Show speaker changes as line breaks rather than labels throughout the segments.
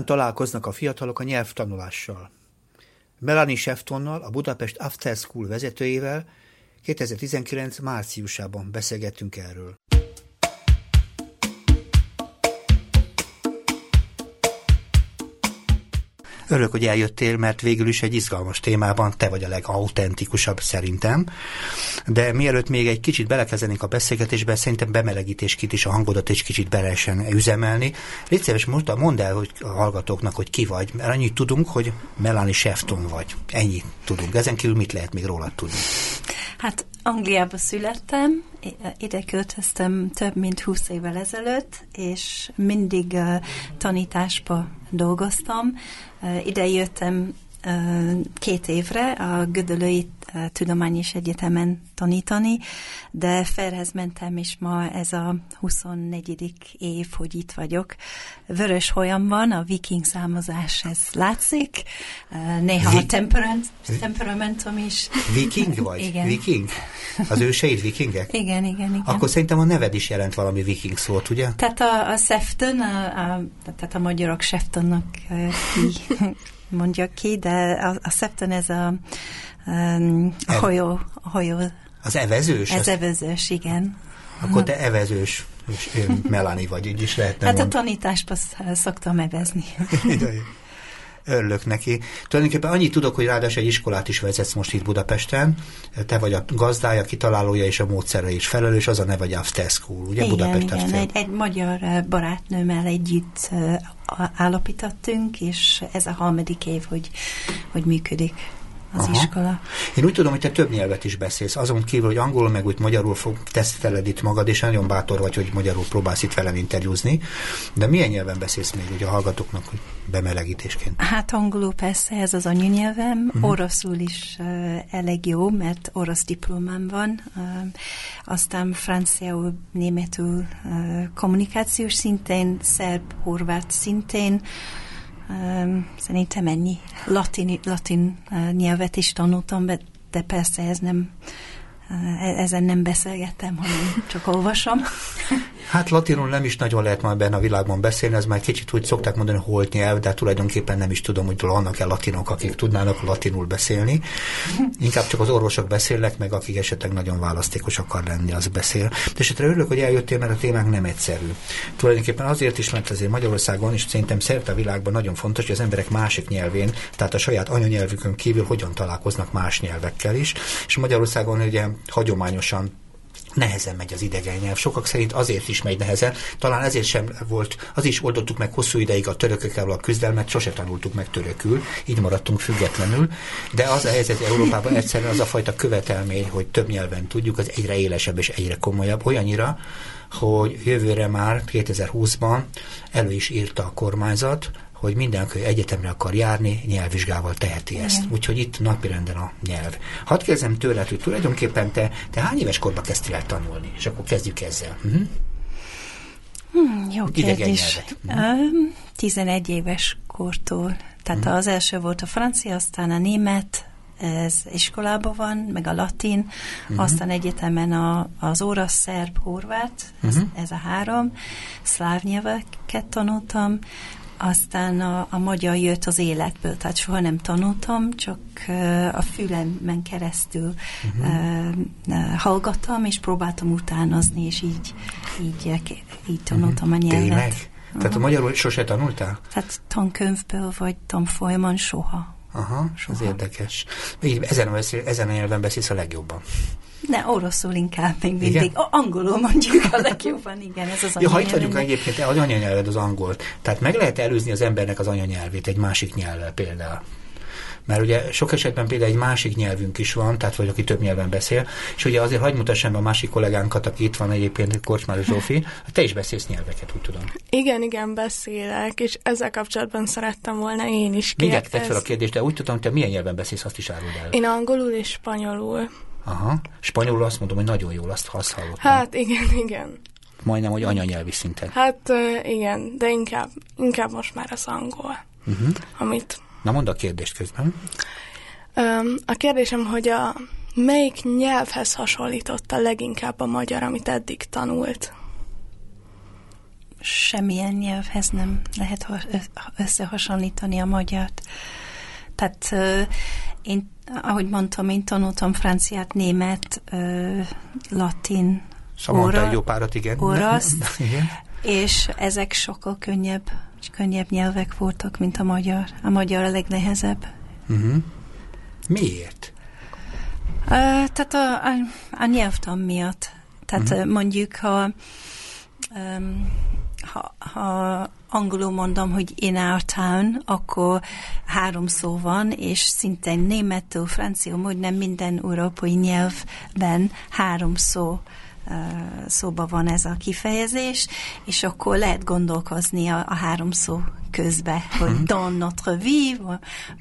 Hogyan találkoznak a fiatalok a nyelvtanulással? Melanie Sheftonnal, a Budapest After School vezetőjével 2019 márciusában beszélgettünk erről. Örülök, hogy eljöttél, mert végül is egy izgalmas témában te vagy a legautentikusabb szerintem. De mielőtt még egy kicsit belekezdenénk a beszélgetésbe, szerintem bemelegítésként is a hangodat egy kicsit be lehessen üzemelni. Légy szíves, most mondd el hogy a hallgatóknak, hogy ki vagy, mert annyit tudunk, hogy Melanie Shefton vagy. Ennyit tudunk. Ezen kívül mit lehet még rólad tudni?
Hát Angliába születtem, ide költöztem több mint 20 évvel ezelőtt, és mindig uh, tanításba dolgoztam. Uh, ide jöttem két évre a Gödölői Tudományos Egyetemen tanítani, de felhez mentem, és ma ez a 24. év, hogy itt vagyok. Vörös van, a viking számozás, ez látszik. Néha Vi- a temperament, temperamentum is.
Viking vagy?
igen.
Viking? Az őseid vikingek?
Igen, igen, igen.
Akkor szerintem a neved is jelent valami viking szót, ugye?
Tehát a, a Sefton, a, a, tehát a magyarok Seftonnak ki mondja ki, de a, a Septon ez a, um, hajó, hajó.
Az evezős?
Ez az... evezős, igen.
Akkor te evezős és Melani vagy, így is lehetne
Hát mond. a tanításban szoktam evezni.
Örülök neki. Tulajdonképpen annyit tudok, hogy ráadásul egy iskolát is vezetsz most itt Budapesten. Te vagy a gazdája, kitalálója és a módszere is felelős, az a neve, vagy After School, ugye
igen,
Budapest
igen. Egy, egy magyar barátnőmmel együtt állapítottunk, és ez a harmadik év, hogy, hogy működik az Aha. iskola.
Én úgy tudom, hogy te több nyelvet is beszélsz, azon kívül, hogy angolul meg úgy magyarul fog, teszteled itt magad, és nagyon bátor vagy, hogy magyarul próbálsz itt velem interjúzni. De milyen nyelven beszélsz még ugye a hallgatóknak, hogy bemelegítésként?
Hát angolul persze, ez az anyanyelvem, uh-huh. oroszul is uh, elég jó, mert orosz diplomám van, uh, aztán franciául, németül uh, kommunikációs szintén, szerb, horvát szintén, Szerintem ennyi. Latin, latin nyelvet is tanultam, de persze ez nem E-, ezen nem beszélgettem, hanem csak olvasom.
Hát latinul nem is nagyon lehet már benne a világban beszélni, ez már kicsit úgy szokták mondani, hogy holt nyelv, de tulajdonképpen nem is tudom, hogy vannak-e latinok, akik tudnának latinul beszélni. Inkább csak az orvosok beszélnek, meg akik esetleg nagyon választékos akar lenni, az beszél. De esetre örülök, hogy eljöttél, mert a témánk nem egyszerű. Tulajdonképpen azért is, mert azért Magyarországon, és szerintem szerte a világban nagyon fontos, hogy az emberek másik nyelvén, tehát a saját anyanyelvükön kívül hogyan találkoznak más nyelvekkel is. És Magyarországon ugye hagyományosan nehezen megy az idegen nyelv. Sokak szerint azért is megy nehezen, talán ezért sem volt, az is oldottuk meg hosszú ideig a törökökkel a küzdelmet, sose tanultuk meg törökül, így maradtunk függetlenül, de az a helyzet Európában egyszerűen az a fajta követelmény, hogy több nyelven tudjuk, az egyre élesebb és egyre komolyabb, olyannyira, hogy jövőre már 2020-ban elő is írta a kormányzat, hogy mindenki egyetemre akar járni, nyelvvizsgával teheti Igen. ezt. Úgyhogy itt napirenden a nyelv. Hadd kérdezem tőled, hogy tulajdonképpen te, te hány éves korban kezdtél el tanulni? És akkor kezdjük ezzel. Uh-huh.
Hmm, jó kérdés. Uh-huh. 11 éves kortól. Tehát uh-huh. az első volt a francia, aztán a német, ez iskolában van, meg a latin, uh-huh. aztán egyetemen a, az orosz, szerb, horvát, uh-huh. ez, ez a három, szláv nyelveket tanultam, aztán a, a magyar jött az életből, tehát soha nem tanultam, csak a fülemen keresztül uh-huh. uh, hallgattam, és próbáltam utánozni, és így, így, így tanultam uh-huh. a nyelvet. Tényleg?
Uh-huh. Tehát a magyarul sose tanultál?
Tehát tankönyvből vagy tanfolyamon soha.
Aha, soha. ez érdekes. Így ezen a, ezen a nyelven beszélsz a legjobban.
Ne, oroszul inkább még mindig. Igen? Angolul mondjuk a legjobban, igen, ez az
ja, ha itt vagyunk egyébként, az anyanyelved az angol. Tehát meg lehet előzni az embernek az anyanyelvét egy másik nyelvvel például. Mert ugye sok esetben például egy másik nyelvünk is van, tehát vagy aki több nyelven beszél, és ugye azért hagyd mutassam be a másik kollégánkat, aki itt van egyébként, Korcsmár Zsófi, te is beszélsz nyelveket, úgy tudom.
Igen, igen, beszélek, és ezzel kapcsolatban szerettem volna én is
kérdezni. Mindjárt fel a kérdést, de úgy tudom, hogy te milyen nyelven beszélsz, azt is áruld el.
Én angolul és spanyolul.
Aha. Spanyolul azt mondom, hogy nagyon jól, azt, azt hallottam.
Hát igen, igen.
Majdnem, hogy anyanyelvi szinten.
Hát igen, de inkább, inkább most már az angol, uh-huh. amit...
Na mondd a kérdést közben.
A kérdésem, hogy a melyik nyelvhez hasonlította leginkább a magyar, amit eddig tanult?
semmilyen nyelvhez nem lehet összehasonlítani a magyart. Tehát én, ahogy mondtam, én tanultam franciát, német, latin,
Szóval egy jó párat, igen.
Oraszt, igen. és ezek sokkal könnyebb, könnyebb nyelvek voltak, mint a magyar. A magyar a legnehezebb.
Uh-huh. Miért?
Uh, tehát a, a, a nyelvtan miatt. Tehát uh-huh. mondjuk, ha, um, ha, ha angolul mondom, hogy in our town, akkor három szó van, és szinte németül, francia, nem minden európai nyelvben három szó szóba van ez a kifejezés, és akkor lehet gondolkozni a, a három szó közbe, hogy mhm. dans notre vie,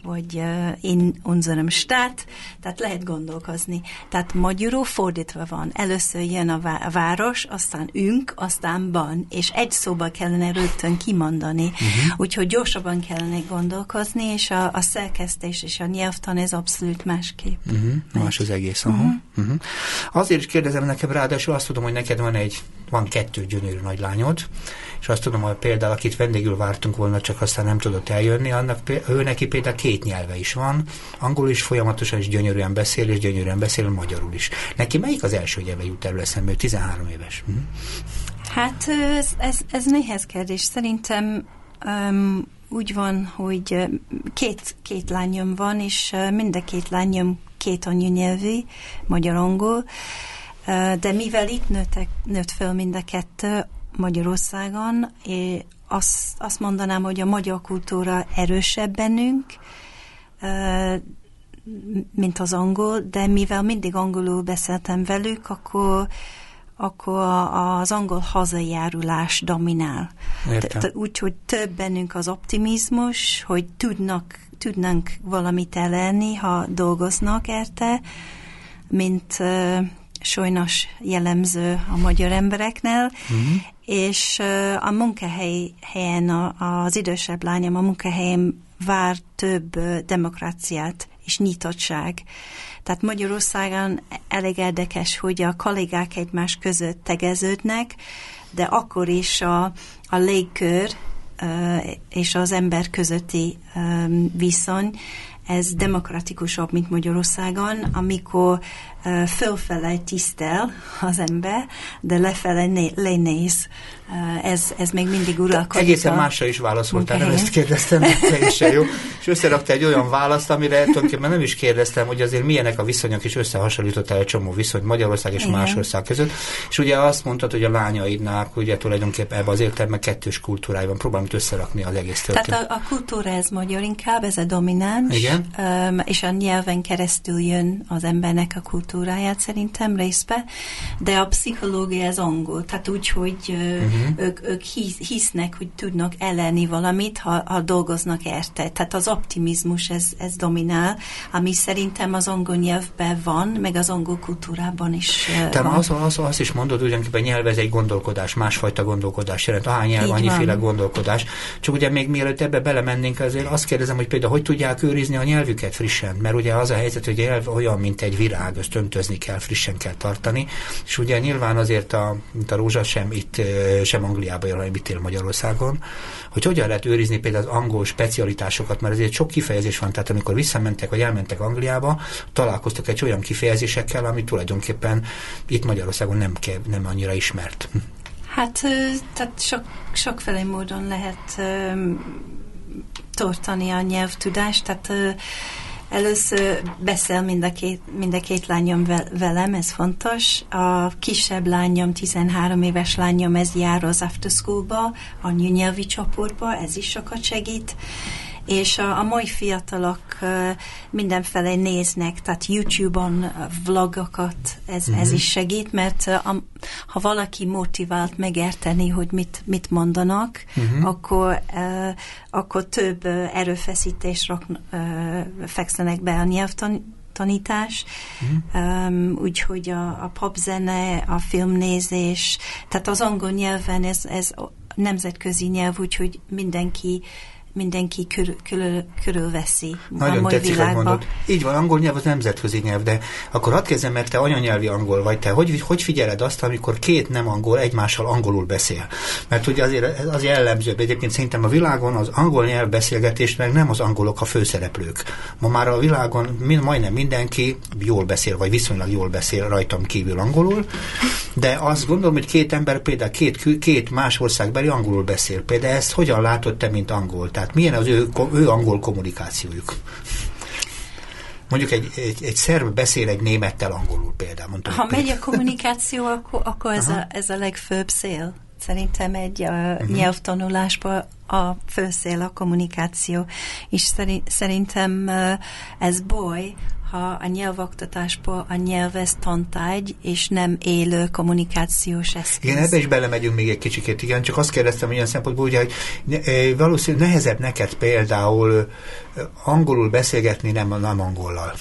vagy uh, in unserem Stadt, tehát lehet gondolkozni. Tehát magyarul fordítva van. Először jön a, vá- a város, aztán ünk, aztán ban, és egy szóba kellene rögtön kimondani. Uh-huh. Úgyhogy gyorsabban kellene gondolkozni, és a, a szerkesztés és a nyelvtan ez abszolút másképp.
Uh-huh. Más az egész. Uh-huh. Uh-huh. Azért is kérdezem nekem, ráadásul azt tudom, hogy neked van egy, van kettő gyönyörű nagylányod, és azt tudom, hogy például akit vendégül vártunk volna, csak aztán nem tudott eljönni, annak ő neki például két nyelve is van, angolul is folyamatosan is gyönyörűen beszél, és gyönyörűen beszél magyarul is. Neki melyik az első nyelve jut elő eszembe? Ő 13 éves. Hm?
Hát ez, ez, ez nehéz kérdés. Szerintem um, úgy van, hogy két, két lányom van, és mind a két lányom két anyanyelvű, magyar-angol, de mivel itt nőttek, nőtt föl mind a kettő, Magyarországon. és azt, azt mondanám, hogy a magyar kultúra erősebb bennünk, mint az angol, de mivel mindig angolul beszéltem velük, akkor akkor az angol hazajárulás dominál. Úgyhogy több bennünk az optimizmus, hogy tudnak, tudnánk valamit elérni, ha dolgoznak érte, mint sajnos jellemző a magyar embereknél, uh-huh. És a munkahelyen az idősebb lányom a munkahelyen vár több demokráciát és nyitottság. Tehát Magyarországon elég érdekes, hogy a kollégák egymás között tegeződnek, de akkor is a, a légkör és az ember közötti viszony ez demokratikusabb, mint Magyarországon, amikor fölfele tisztel az ember, de lefele né- lenéz. Ez, ez még mindig uralkodik.
Egészen másra is válaszoltál, nem ezt kérdeztem, teljesen jó. És összerakta egy olyan választ, amire tulajdonképpen nem is kérdeztem, hogy azért milyenek a viszonyok, és összehasonlítottál egy csomó viszonyt Magyarország és Igen. más ország között. És ugye azt mondtad, hogy a lányaidnak ugye tulajdonképpen ebben az értelemben kettős kultúrájában próbálom összerakni az egész történet.
Tehát a, a kultúra ez magyar inkább, ez a domináns, Igen. És a nyelven keresztül jön az embernek a kultúra kultúráját szerintem részbe, de a pszichológia az angol, tehát úgy, hogy uh-huh. ők, ők hisz, hisznek, hogy tudnak ellenni valamit, ha, ha dolgoznak érte. Tehát az optimizmus ez, ez dominál, ami szerintem az angol nyelvben van, meg az angol kultúrában is
Tehát van. Az, az, az is mondod, ugyanképpen nyelv ez egy gondolkodás, másfajta gondolkodás jelent. A hány nyelv, annyiféle gondolkodás. Csak ugye még mielőtt ebbe belemennénk, azért azt kérdezem, hogy például hogy tudják őrizni a nyelvüket frissen, mert ugye az a helyzet, hogy nyelv olyan, mint egy virág, ösztön öntözni kell, frissen kell tartani, és ugye nyilván azért, a, mint a rózsa sem itt, sem Angliában, hanem itt él Magyarországon, hogy hogyan lehet őrizni például az angol specialitásokat, mert azért sok kifejezés van, tehát amikor visszamentek, vagy elmentek Angliába, találkoztak egy olyan kifejezésekkel, ami tulajdonképpen itt Magyarországon nem, kell, nem annyira ismert.
Hát, tehát sok, sokféle módon lehet tartani a nyelvtudást, tehát Először beszél mind a két, mind a két lányom velem, ez fontos. A kisebb lányom, 13 éves lányom, ez jár az after schoolba, a nyelvi csoportba, ez is sokat segít és a, a mai fiatalok uh, mindenfelé néznek, tehát YouTube-on vlogokat, ez, mm-hmm. ez mhm. is segít, mert uh, a, ha valaki motivált megérteni, hogy mit, mit mondanak, mm-hmm. akkor, uh, akkor több uh, erőfeszítésre uh, fekszenek be a nyelvtan tanítás, mm. um, úgyhogy a, a popzene, a filmnézés, tehát az angol nyelven ez, ez nemzetközi nyelv, úgyhogy mindenki mindenki körül, körül, körülveszi
Nagyon
a
tetszik,
világba.
hogy mondod. Így van, angol nyelv az nemzetközi nyelv, de akkor hadd kezdem, mert te anyanyelvi angol vagy, te hogy, hogy figyeled azt, amikor két nem angol egymással angolul beszél? Mert ugye azért az jellemző, egyébként szerintem a világon az angol nyelv beszélgetés meg nem az angolok a főszereplők. Ma már a világon mind, majdnem mindenki jól beszél, vagy viszonylag jól beszél rajtam kívül angolul, de azt gondolom, hogy két ember például két, két más országbeli angolul beszél. Például ezt hogyan látod te, mint angol? Tehát milyen az ő, ő angol kommunikációjuk? Mondjuk egy, egy, egy szerb beszél egy némettel angolul például. Mondtam,
ha megy a kommunikáció, akkor, akkor ez, a, ez a legfőbb szél. Szerintem egy a uh-huh. nyelvtanulásban a főszél a kommunikáció, és szerintem ez boly, ha a nyelvoktatásból a nyelv ez tantárgy, és nem élő kommunikációs eszköz.
Igen, ebbe is belemegyünk még egy kicsikét, igen, csak azt kérdeztem hogy ilyen szempontból, ugye, hogy ne, valószínűleg nehezebb neked például angolul beszélgetni, nem, nem angollal.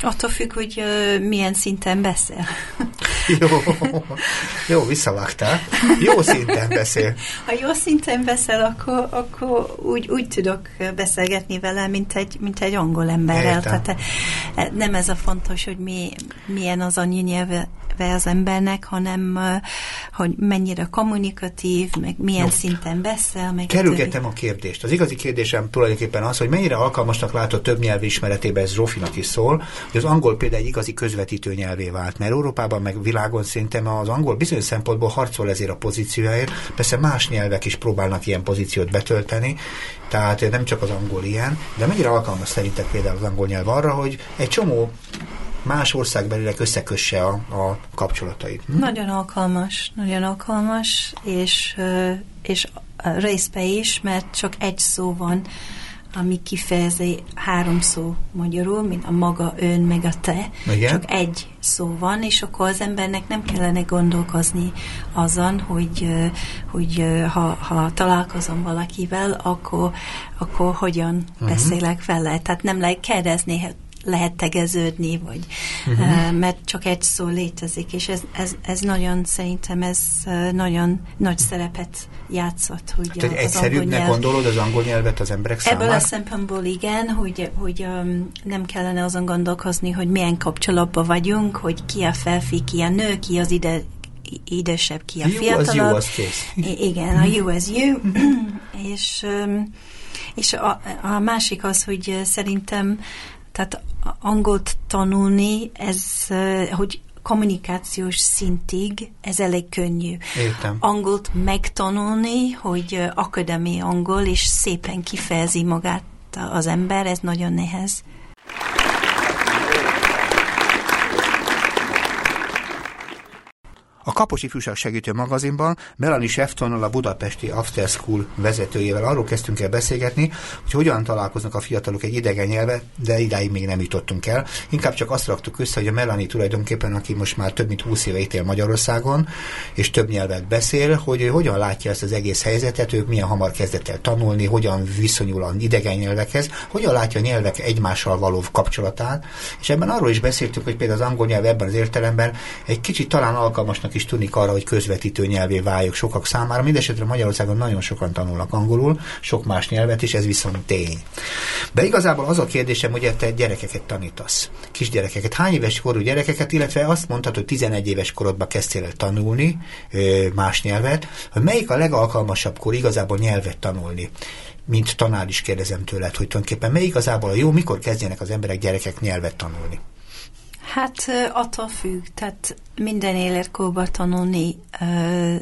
Attól függ, hogy uh, milyen szinten beszél.
jó, jó, visszavágtál. Jó szinten beszél.
Ha jó szinten beszél, akkor, akkor úgy, úgy tudok beszélgetni vele, mint egy, mint egy angol emberrel. Tehát eh, nem ez a fontos, hogy mi, milyen az anyanyelve az embernek, hanem hogy mennyire kommunikatív, meg milyen Jó. szinten beszél. Meg
Kerülgetem a kérdést. Az igazi kérdésem tulajdonképpen az, hogy mennyire alkalmasnak látod több nyelv ismeretében, ez Zsófinak is szól, hogy az angol például egy igazi közvetítő nyelvé vált, mert Európában meg világon szerintem az angol bizonyos szempontból harcol ezért a pozíciójáért, persze más nyelvek is próbálnak ilyen pozíciót betölteni, tehát nem csak az angol ilyen, de mennyire alkalmas szerintek például az angol nyelv arra, hogy egy csomó más országbelileg összekösse a, a kapcsolatait.
Hm? Nagyon alkalmas, nagyon alkalmas, és, és részbe is, mert csak egy szó van, ami kifejezi három szó magyarul, mint a maga, ön, meg a te. Igen? Csak egy szó van, és akkor az embernek nem kellene gondolkozni azon, hogy, hogy ha, ha találkozom valakivel, akkor, akkor hogyan uh-huh. beszélek vele. Tehát nem lehet kérdezni, lehet tegeződni, vagy uh-huh. mert csak egy szó létezik, és ez, ez, ez nagyon, szerintem ez nagyon nagy szerepet játszott. Hogy
Tehát az egyszerűbbnek nyelv... gondolod az angol nyelvet az emberek
számára? Ebből a szempontból igen, hogy, hogy um, nem kellene azon gondolkozni, hogy milyen kapcsolatban vagyunk, hogy ki a felfi, ki a nő, ki az ide idősebb, ki a, fiatalabb.
Jó az jó, az kész.
Igen, a jó az jó. és um, és a, a másik az, hogy szerintem tehát angolt tanulni, ez, hogy kommunikációs szintig, ez elég könnyű.
Értem.
Angolt megtanulni, hogy akadémi angol, és szépen kifejezi magát az ember, ez nagyon nehéz.
A Kapos Ifjúság Segítő magazinban Melanie Sheftonnal, a Budapesti After School vezetőjével arról kezdtünk el beszélgetni, hogy hogyan találkoznak a fiatalok egy idegen nyelve, de idáig még nem jutottunk el. Inkább csak azt raktuk össze, hogy a Melanie tulajdonképpen, aki most már több mint 20 éve él Magyarországon, és több nyelvet beszél, hogy hogyan látja ezt az egész helyzetet, ők milyen hamar kezdett el tanulni, hogyan viszonyul a idegen nyelvekhez, hogyan látja a nyelvek egymással való kapcsolatát, és ebben arról is beszéltünk, hogy például az angol nyelv ebben az értelemben egy kicsit talán alkalmasnak is tűnik arra, hogy közvetítő nyelvé váljuk sokak számára. Mindenesetre Magyarországon nagyon sokan tanulnak angolul, sok más nyelvet is, ez viszont tény. De igazából az a kérdésem, hogy te gyerekeket tanítasz, kisgyerekeket, hány éves korú gyerekeket, illetve azt mondtad, hogy 11 éves korodban kezdtél el tanulni más nyelvet, hogy melyik a legalkalmasabb kor igazából nyelvet tanulni? mint tanár is kérdezem tőled, hogy tulajdonképpen melyik igazából a jó, mikor kezdjenek az emberek, gyerekek nyelvet tanulni?
Hát attól függ, tehát minden életkorban tanulni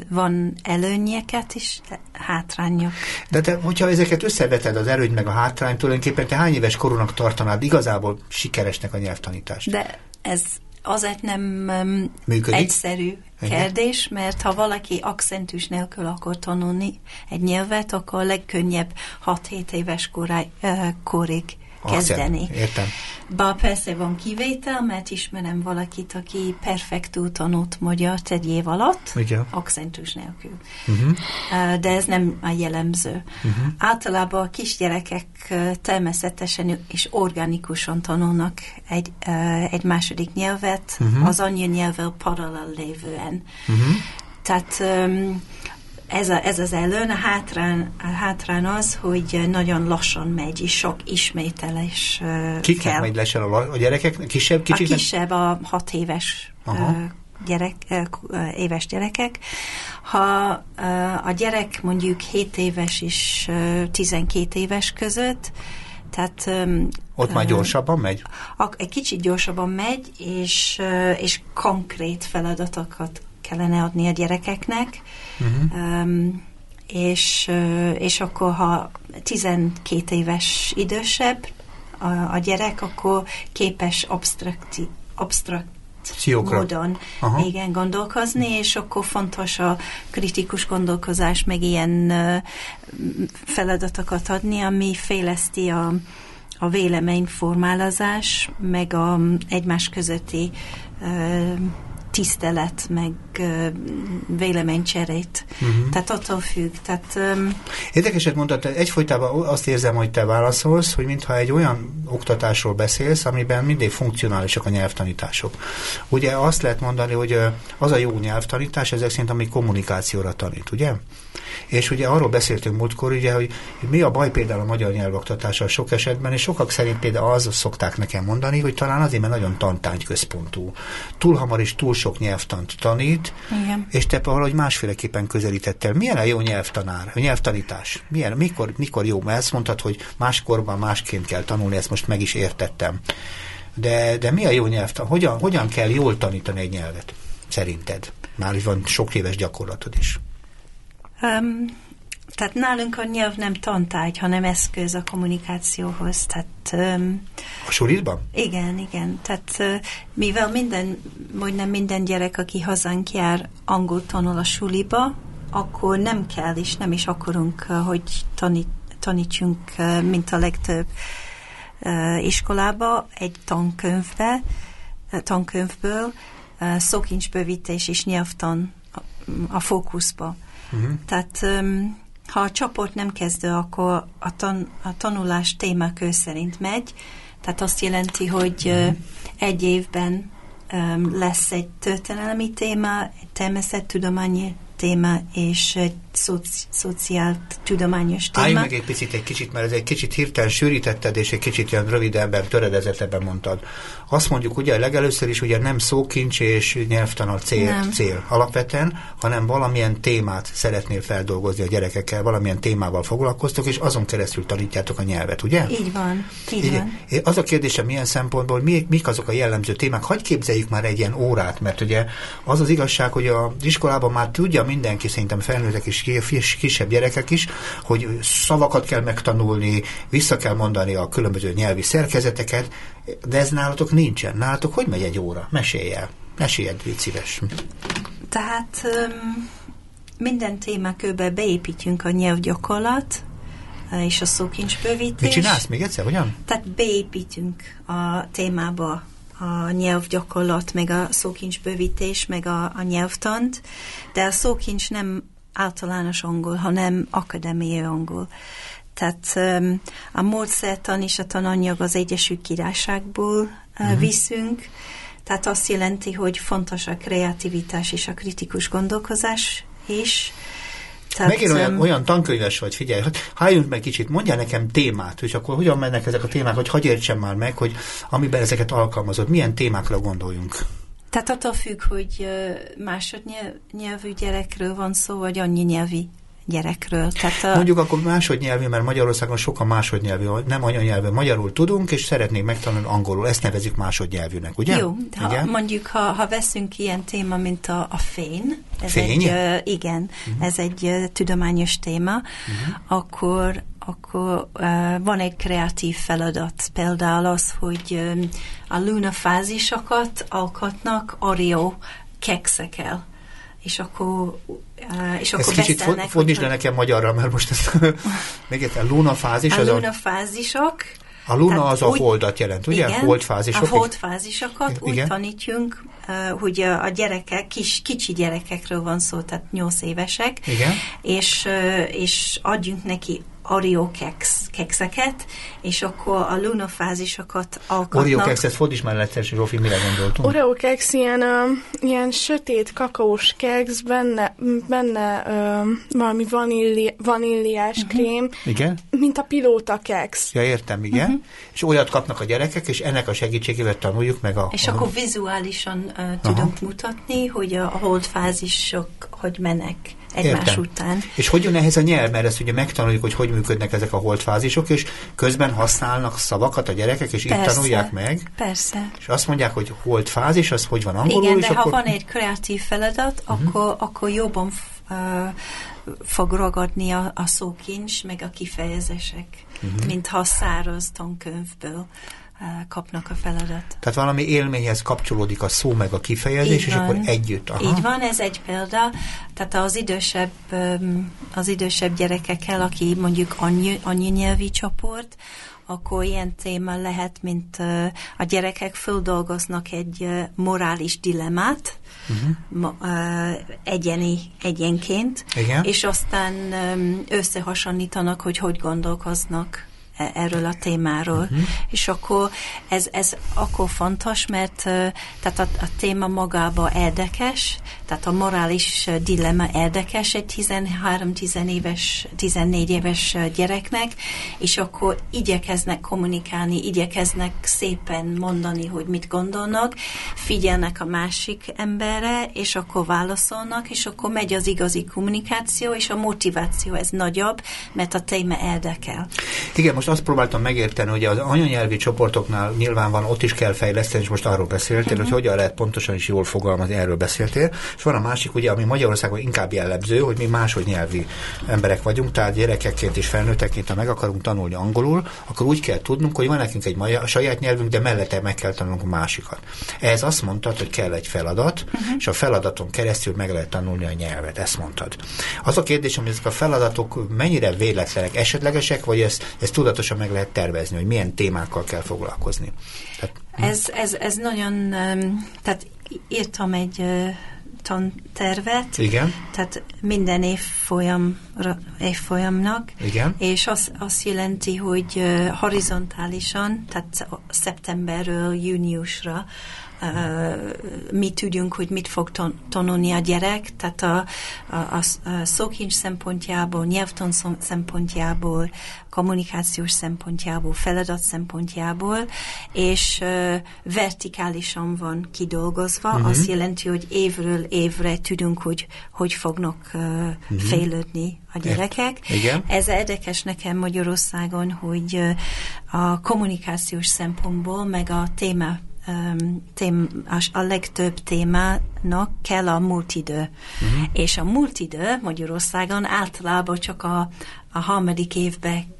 van előnyeket is, hátrányok.
De te, hogyha ezeket összeveted, az előny meg a hátrány, tulajdonképpen te hány éves korúnak tartanád igazából sikeresnek a nyelvtanítást?
De ez azért nem Működik? egyszerű kérdés, mert ha valaki akcentus nélkül akar tanulni egy nyelvet, akkor a legkönnyebb 6-7 éves koráig, korig kezdeni.
Értem.
Bár persze van kivétel, mert ismerem valakit, aki perfektú tanult magyar egy év alatt, Igen. akcentus nélkül. Uh-huh. De ez nem a jellemző. Uh-huh. Általában a kisgyerekek természetesen és organikusan tanulnak egy, egy második nyelvet, uh-huh. az anyanyelvvel paralel lévően. Uh-huh. Tehát um, ez, a, ez az előn, a hátrán, a hátrán az, hogy nagyon lassan megy, és sok ismételés
Kiknek kell. megy lassan a, a gyerekek? Kisebb,
kicsit? A kisebb, a hat éves Aha. gyerek, éves gyerekek. Ha a gyerek mondjuk 7 éves és 12 éves között, tehát...
Ott már gyorsabban megy?
Egy kicsit gyorsabban megy, és, és konkrét feladatokat kellene adni a gyerekeknek, uh-huh. um, és, és akkor, ha 12 éves idősebb a, a gyerek, akkor képes abstrakti, abstrakt Sziokra. módon Aha. igen, gondolkozni, és akkor fontos a kritikus gondolkozás, meg ilyen feladatokat adni, ami fejleszti a, a véleményformálazás, meg a egymás közötti tisztelet, meg véleménycserét. Uh-huh. Tehát attól függ. Tehát, um,
Érdekeset mondtad, egyfolytában azt érzem, hogy te válaszolsz, hogy mintha egy olyan oktatásról beszélsz, amiben mindig funkcionálisak a nyelvtanítások. Ugye azt lehet mondani, hogy az a jó nyelvtanítás, ezek szerint, ami kommunikációra tanít, ugye? És ugye arról beszéltünk múltkor, ugye, hogy mi a baj például a magyar nyelvoktatással sok esetben, és sokak szerint például az szokták nekem mondani, hogy talán azért, mert nagyon tantárgy központú. Túl hamar és túl sok nyelvtant tanít, Igen. és te valahogy másféleképpen közelítettel. Milyen a jó nyelvtanár, a nyelvtanítás? Milyen, mikor, mikor jó? Mert ezt mondtad, hogy máskorban másként kell tanulni, ezt most meg is értettem. De, de mi a jó nyelvtan? Hogyan, hogyan kell jól tanítani egy nyelvet? Szerinted? Már is van sok éves gyakorlatod is.
Um, tehát nálunk a nyelv nem tantárgy, hanem eszköz a kommunikációhoz. Tehát, um,
a sulitban?
Igen, igen. Tehát uh, mivel minden, majdnem minden gyerek, aki hazánk jár, angol tanul a suliba, akkor nem kell, és nem is akarunk, uh, hogy tanít, tanítsunk, uh, mint a legtöbb uh, iskolába, egy tankönyvbe, uh, tankönyvből, uh, szókincsbővítés és nyelvtan a, a fókuszba. Uh-huh. Tehát um, ha a csoport nem kezdő, akkor a, tan, a tanulás témakör szerint megy, tehát azt jelenti, hogy uh-huh. egy évben um, lesz egy történelmi téma, egy természettudományi téma és egy szoci, szociál tudományos téma.
Állj meg egy picit, egy kicsit, mert ez egy kicsit hirtelen sűrítetted, és egy kicsit ilyen rövidebben, töredezetebben mondtad. Azt mondjuk ugye legelőször is ugye nem szókincs és nyelvtanal cél, cél alapvetően, hanem valamilyen témát szeretnél feldolgozni a gyerekekkel, valamilyen témával foglalkoztok, és azon keresztül tanítjátok a nyelvet, ugye?
Így van. Így, így van.
Az a kérdésem, milyen szempontból, mi, mik azok a jellemző témák? Hagy képzeljük már egy ilyen órát, mert ugye az az igazság, hogy az iskolában már tudja mindenki, szerintem felnőttek is kisebb gyerekek is, hogy szavakat kell megtanulni, vissza kell mondani a különböző nyelvi szerkezeteket, de ez nálatok nincsen. Nálatok hogy megy egy óra? Mesélj el. Mesélj, légy szíves.
Tehát um, minden témakörbe beépítjünk a nyelvgyakorlat, és a szókincsbővítés.
Mit csinálsz még egyszer, hogyan?
Tehát beépítünk a témába a nyelvgyakorlat, meg a szókincsbővítés, meg a, a nyelvtant, de a szókincs nem általános angol, hanem akadémiai angol. Tehát um, a módszertan és a tananyag az Egyesült Királyságból uh, uh-huh. viszünk, tehát azt jelenti, hogy fontos a kreativitás és a kritikus gondolkozás is.
Tehát, Megint olyan, olyan tankönyves vagy, figyelj, halljunk meg kicsit, mondjál nekem témát, és akkor hogyan mennek ezek a témák, hogy hagyj értsem már meg, hogy amiben ezeket alkalmazod, milyen témákra gondoljunk.
Tehát attól függ, hogy másodnyelvű gyerekről van szó, vagy annyi nyelvi gyerekről. Tehát
a... Mondjuk akkor másodnyelvű, mert Magyarországon sokan másodnyelvű, nem anyanyelvű, magyarul tudunk, és szeretnék megtanulni angolul. Ezt nevezik másodnyelvűnek, ugye?
Jó, ha, igen? mondjuk ha, ha veszünk ilyen téma, mint a, a fény, ez
fény?
egy, igen, uh-huh. ez egy uh, tudományos téma, uh-huh. akkor akkor van egy kreatív feladat, például az, hogy a luna fázisokat alkotnak Oreo kekszekkel és akkor, és akkor
Ez kicsit fordítsd le nekem magyarra, mert most ez még egy a luna fázis.
A luna fázisok.
A luna az a holdat jelent, ugye?
Igen,
holdfázisok.
A holdfázisokat úgy igen. tanítjunk, uh, hogy a gyerekek, kis, kicsi gyerekekről van szó, tehát 8 évesek,
igen.
És, és adjunk neki Oreo keks, kekszeket, és akkor a lunafázisokat alkotnak.
Oreo kexet fordíts már egyszer, Zsófi, mire gondoltunk?
Oreo keks ilyen, uh, ilyen sötét kakaós keks, benne, benne uh, valami vaníli, vaníliás uh-huh. krém.
Igen?
Mint a pilóta keks.
Ja, értem, igen. Uh-huh. És olyat kapnak a gyerekek, és ennek a segítségével tanuljuk meg a...
És
a...
akkor vizuálisan uh, tudunk mutatni, hogy a holdfázisok hogy mennek egymás Értem. után.
És hogy jön ehhez a nyelv? Mert ezt ugye megtanuljuk, hogy hogy működnek ezek a holdfázisok, és közben használnak szavakat a gyerekek, és Persze. így tanulják meg.
Persze.
És azt mondják, hogy holdfázis, az hogy van angolul,
Igen, de
akkor...
ha van egy kreatív feladat, uh-huh. akkor, akkor jobban uh, fog ragadni a, a szókincs, meg a kifejezések, uh-huh. mint ha száraz tankönyvből kapnak a feladat.
Tehát valami élményhez kapcsolódik a szó meg a kifejezés, és akkor együtt.
Aha. Így van, ez egy példa. Tehát az idősebb, az idősebb gyerekekkel, aki mondjuk annyi, annyi nyelvi csoport, akkor ilyen téma lehet, mint a gyerekek földolgoznak egy morális dilemmát, uh-huh. egyeni, egyenként, Igen. és aztán összehasonlítanak, hogy hogy gondolkoznak erről a témáról. Uh-huh. És akkor ez, ez akkor fontos, mert tehát a, a téma magába érdekes, tehát a morális dilemma érdekes egy 13-14 éves, 14 éves gyereknek, és akkor igyekeznek kommunikálni, igyekeznek szépen mondani, hogy mit gondolnak, figyelnek a másik emberre, és akkor válaszolnak, és akkor megy az igazi kommunikáció, és a motiváció ez nagyobb, mert a téma érdekel.
Igen, most azt próbáltam megérteni, hogy az anyanyelvi csoportoknál nyilván van, ott is kell fejleszteni, és most arról beszéltél, uh-huh. hogy hogyan lehet pontosan is jól fogalmazni, erről beszéltél. És van a másik, ugye, ami Magyarországon inkább jellemző, hogy mi máshogy nyelvi emberek vagyunk, tehát gyerekekként és felnőttekként, ha meg akarunk tanulni angolul, akkor úgy kell tudnunk, hogy van nekünk egy magyar, saját nyelvünk, de mellette meg kell tanulnunk a másikat. Ehhez azt mondtad, hogy kell egy feladat, uh-huh. és a feladaton keresztül meg lehet tanulni a nyelvet, ezt mondtad. Az a kérdés, hogy ezek a feladatok mennyire véletlenek, esetlegesek, vagy ezt, ezt tudatosan meg lehet tervezni, hogy milyen témákkal kell foglalkozni.
Tehát, ez, ez, ez nagyon, tehát írtam egy tantervet.
Igen.
Tehát minden évfolyamra, évfolyamnak.
Igen.
És az, azt jelenti, hogy horizontálisan, tehát szeptemberről júniusra mi tudjunk, hogy mit fog tanulni a gyerek, tehát a, a, a, a szókincs szempontjából, nyelvtan szempontjából, kommunikációs szempontjából, feladat szempontjából, és uh, vertikálisan van kidolgozva, uh-huh. azt jelenti, hogy évről évre tudunk, hogy hogy fognak uh, uh-huh. fejlődni a gyerekek.
Igen.
Ez érdekes nekem Magyarországon, hogy uh, a kommunikációs szempontból, meg a téma tém, a legtöbb témának kell a multidő. Uh-huh. És a multidő Magyarországon általában csak a, a harmadik évben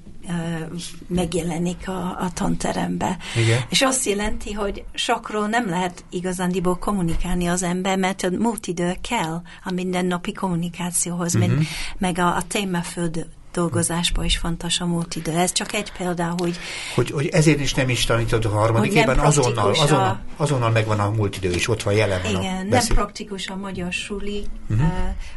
megjelenik a, a tanterembe.
Igen.
És azt jelenti, hogy sokról nem lehet igazándiból kommunikálni az ember, mert a multidő kell a mindennapi kommunikációhoz, uh-huh. meg, meg a, a témaföld dolgozásban is fontos a múlt idő. Ez csak egy példa, hogy...
Hogy, hogy ezért is nem is tanítod a harmadik évben, azonnal, azonnal, a... azonnal megvan a múlt idő, és ott van jelen
van Igen, a nem praktikus a magyar suli uh-huh. uh,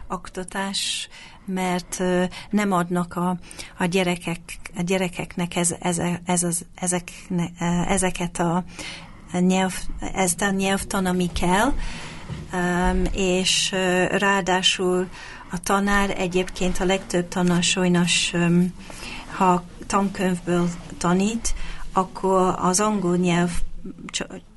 oktatás, mert uh, nem adnak a, a, gyerekek, a gyerekeknek ez, ez, ez az, ezek, uh, ezeket a nyelv, ezt a nyelvtan, ami kell, um, és uh, ráadásul a tanár egyébként a legtöbb tanár sajnos, ha tankönyvből tanít, akkor az angol nyelv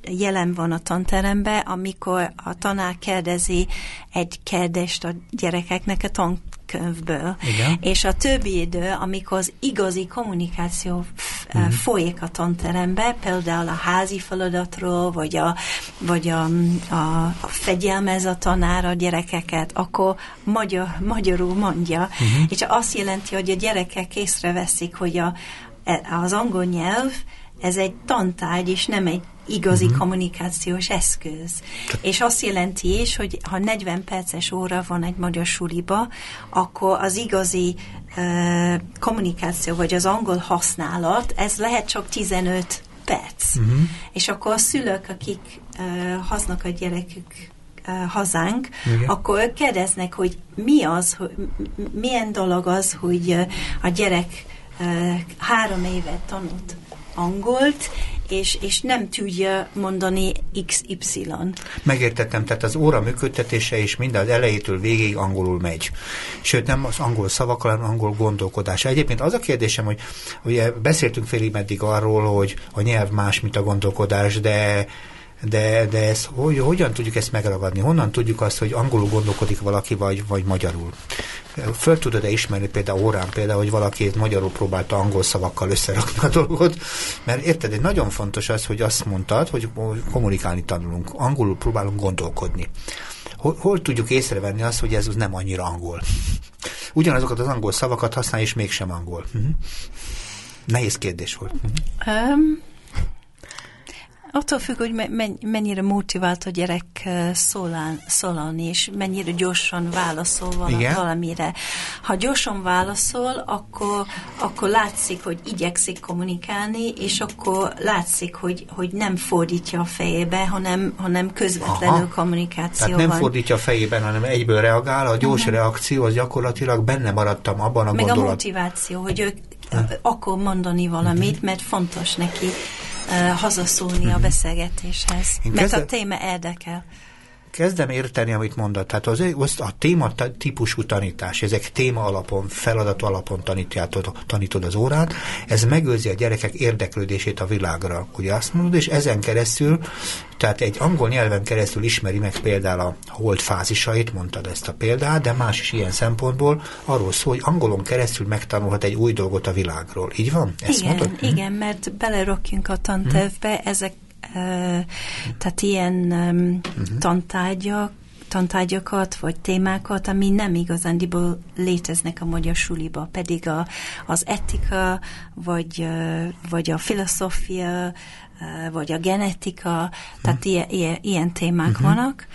jelen van a tanteremben, amikor a tanár kérdezi egy kérdést a gyerekeknek a tan könyvből.
Igen.
És a többi idő, amikor az igazi kommunikáció uh-huh. folyik a tanterembe, például a házi feladatról, vagy a, vagy a, a, a fegyelmez a tanár a gyerekeket, akkor magyar, magyarul mondja, uh-huh. és azt jelenti, hogy a gyerekek észreveszik, hogy a, e, az angol nyelv ez egy tantárgy, és nem egy igazi uh-huh. kommunikációs eszköz. És azt jelenti is, hogy ha 40 perces óra van egy magyar suliba, akkor az igazi uh, kommunikáció, vagy az angol használat, ez lehet csak 15 perc. Uh-huh. És akkor a szülők, akik uh, hoznak a gyerekük uh, hazánk, Igen. akkor kérdeznek, hogy mi az, hogy milyen dolog az, hogy uh, a gyerek három évet tanult angolt, és, és nem tudja mondani XY.
Megértettem, tehát az óra működtetése is mind az elejétől végéig angolul megy. Sőt, nem az angol szavakkal, hanem angol gondolkodása. Egyébként az a kérdésem, hogy ugye beszéltünk félig meddig arról, hogy a nyelv más, mint a gondolkodás, de de, de ez, hogy, hogyan tudjuk ezt megragadni? Honnan tudjuk azt, hogy angolul gondolkodik valaki, vagy, vagy magyarul? Föl tudod-e ismerni például órán például, hogy valaki magyarul próbálta angol szavakkal összerakni a dolgot? Mert érted, egy nagyon fontos az, hogy azt mondtad, hogy kommunikálni tanulunk. Angolul próbálunk gondolkodni. Hol, hol tudjuk észrevenni azt, hogy ez nem annyira angol? Ugyanazokat az angol szavakat használ, és mégsem angol. Uh-huh. Nehéz kérdés volt. Um,
Attól függ, hogy mennyire motivált a gyerek szólán, szólalni, és mennyire gyorsan válaszol vala, valamire. Ha gyorsan válaszol, akkor, akkor látszik, hogy igyekszik kommunikálni, és akkor látszik, hogy, hogy nem fordítja a fejébe, hanem, hanem közvetlenül Aha. kommunikáció
Tehát nem van. fordítja a fejében, hanem egyből reagál, a gyors uh-huh. reakció az gyakorlatilag benne maradtam abban a
Meg
gondolat.
a motiváció, hogy ők akkor mondani valamit, mert fontos neki hazaszólni a mhm. beszélgetéshez, Én mert kezdem, a téma érdekel.
Kezdem érteni, amit mondott. Tehát az, az a téma típusú tanítás, ezek téma alapon, feladat alapon tanítjátod, tanítod az órát, ez megőrzi a gyerekek érdeklődését a világra, ugye azt mondod, és ezen keresztül tehát egy angol nyelven keresztül ismeri meg például a hold fázisait, mondtad ezt a példát, de más is ilyen szempontból arról szól, hogy angolon keresztül megtanulhat egy új dolgot a világról. Így van?
Ezt igen, mondod? Hm? igen, mert belerokjunk a tantervbe, hmm. ezek tehát ilyen uh-huh. tantárgyak, tantárgyakat vagy témákat, ami nem igazándiból léteznek a magyar suliba, pedig a, az etika, vagy, vagy a filozófia, vagy a genetika, tehát ilyen, ilyen, ilyen témák uh-huh. vannak,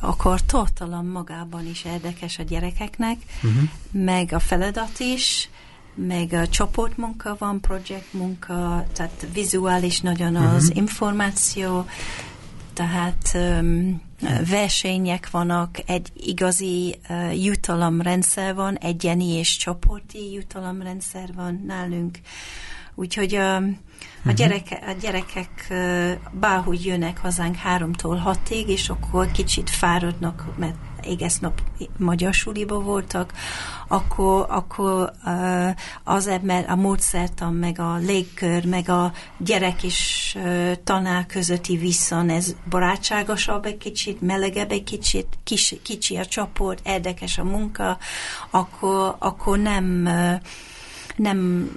akkor tartalom magában is érdekes a gyerekeknek, uh-huh. meg a feladat is, meg a csoportmunka van, projektmunka, tehát vizuális nagyon az uh-huh. információ, tehát um, versenyek vannak, egy igazi uh, jutalomrendszer van, egyeni és csoporti jutalomrendszer van nálunk. Úgyhogy um, a, gyereke, a gyerekek bárhogy jönnek hazánk háromtól hatig, és akkor kicsit fáradnak, mert egész nap magyar suliba voltak, akkor, akkor azért, mert a módszertan, meg a légkör, meg a gyerek és tanár közötti viszon, ez barátságosabb egy kicsit, melegebb egy kicsit, kis, kicsi a csoport, érdekes a munka, akkor, akkor nem nem